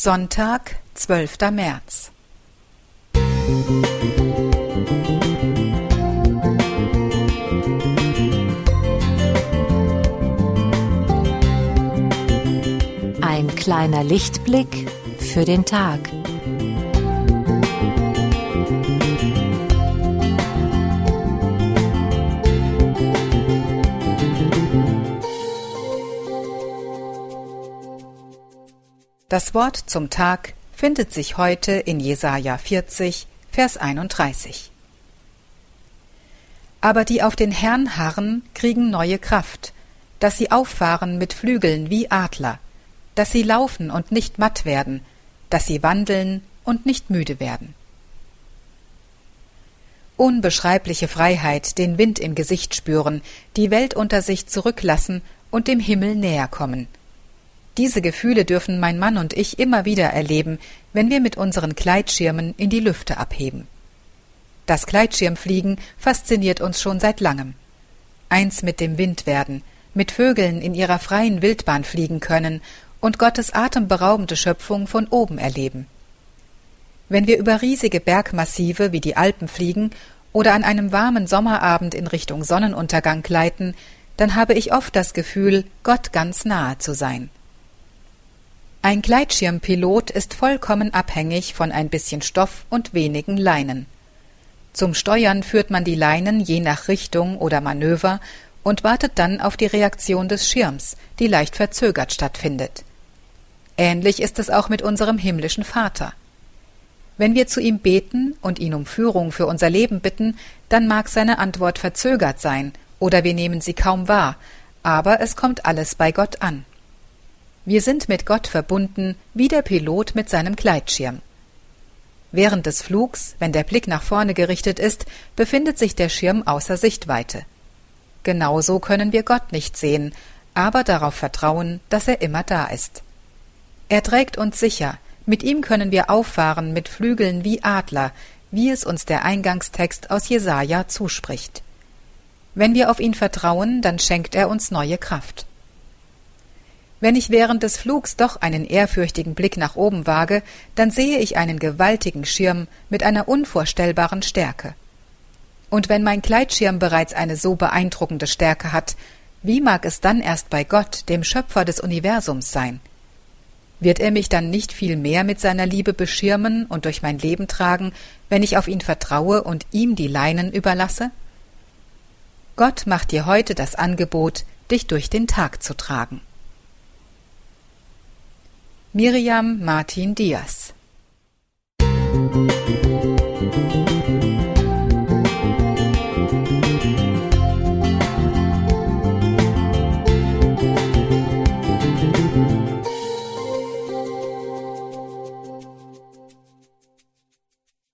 Sonntag, 12. März. Ein kleiner Lichtblick für den Tag. Das Wort zum Tag findet sich heute in Jesaja 40, Vers 31. Aber die auf den Herrn harren, kriegen neue Kraft, dass sie auffahren mit Flügeln wie Adler, dass sie laufen und nicht matt werden, dass sie wandeln und nicht müde werden. Unbeschreibliche Freiheit, den Wind im Gesicht spüren, die Welt unter sich zurücklassen und dem Himmel näher kommen – diese Gefühle dürfen mein Mann und ich immer wieder erleben, wenn wir mit unseren Gleitschirmen in die Lüfte abheben. Das Gleitschirmfliegen fasziniert uns schon seit langem. Eins mit dem Wind werden, mit Vögeln in ihrer freien Wildbahn fliegen können und Gottes atemberaubende Schöpfung von oben erleben. Wenn wir über riesige Bergmassive wie die Alpen fliegen oder an einem warmen Sommerabend in Richtung Sonnenuntergang gleiten, dann habe ich oft das Gefühl, Gott ganz nahe zu sein. Ein Gleitschirmpilot ist vollkommen abhängig von ein bisschen Stoff und wenigen Leinen. Zum Steuern führt man die Leinen je nach Richtung oder Manöver und wartet dann auf die Reaktion des Schirms, die leicht verzögert stattfindet. Ähnlich ist es auch mit unserem himmlischen Vater. Wenn wir zu ihm beten und ihn um Führung für unser Leben bitten, dann mag seine Antwort verzögert sein oder wir nehmen sie kaum wahr, aber es kommt alles bei Gott an. Wir sind mit Gott verbunden, wie der Pilot mit seinem Gleitschirm. Während des Flugs, wenn der Blick nach vorne gerichtet ist, befindet sich der Schirm außer Sichtweite. Genauso können wir Gott nicht sehen, aber darauf vertrauen, dass er immer da ist. Er trägt uns sicher, mit ihm können wir auffahren mit Flügeln wie Adler, wie es uns der Eingangstext aus Jesaja zuspricht. Wenn wir auf ihn vertrauen, dann schenkt er uns neue Kraft. Wenn ich während des Flugs doch einen ehrfürchtigen Blick nach oben wage, dann sehe ich einen gewaltigen Schirm mit einer unvorstellbaren Stärke. Und wenn mein Gleitschirm bereits eine so beeindruckende Stärke hat, wie mag es dann erst bei Gott, dem Schöpfer des Universums, sein? Wird er mich dann nicht viel mehr mit seiner Liebe beschirmen und durch mein Leben tragen, wenn ich auf ihn vertraue und ihm die Leinen überlasse? Gott macht dir heute das Angebot, dich durch den Tag zu tragen. Miriam Martin Diaz.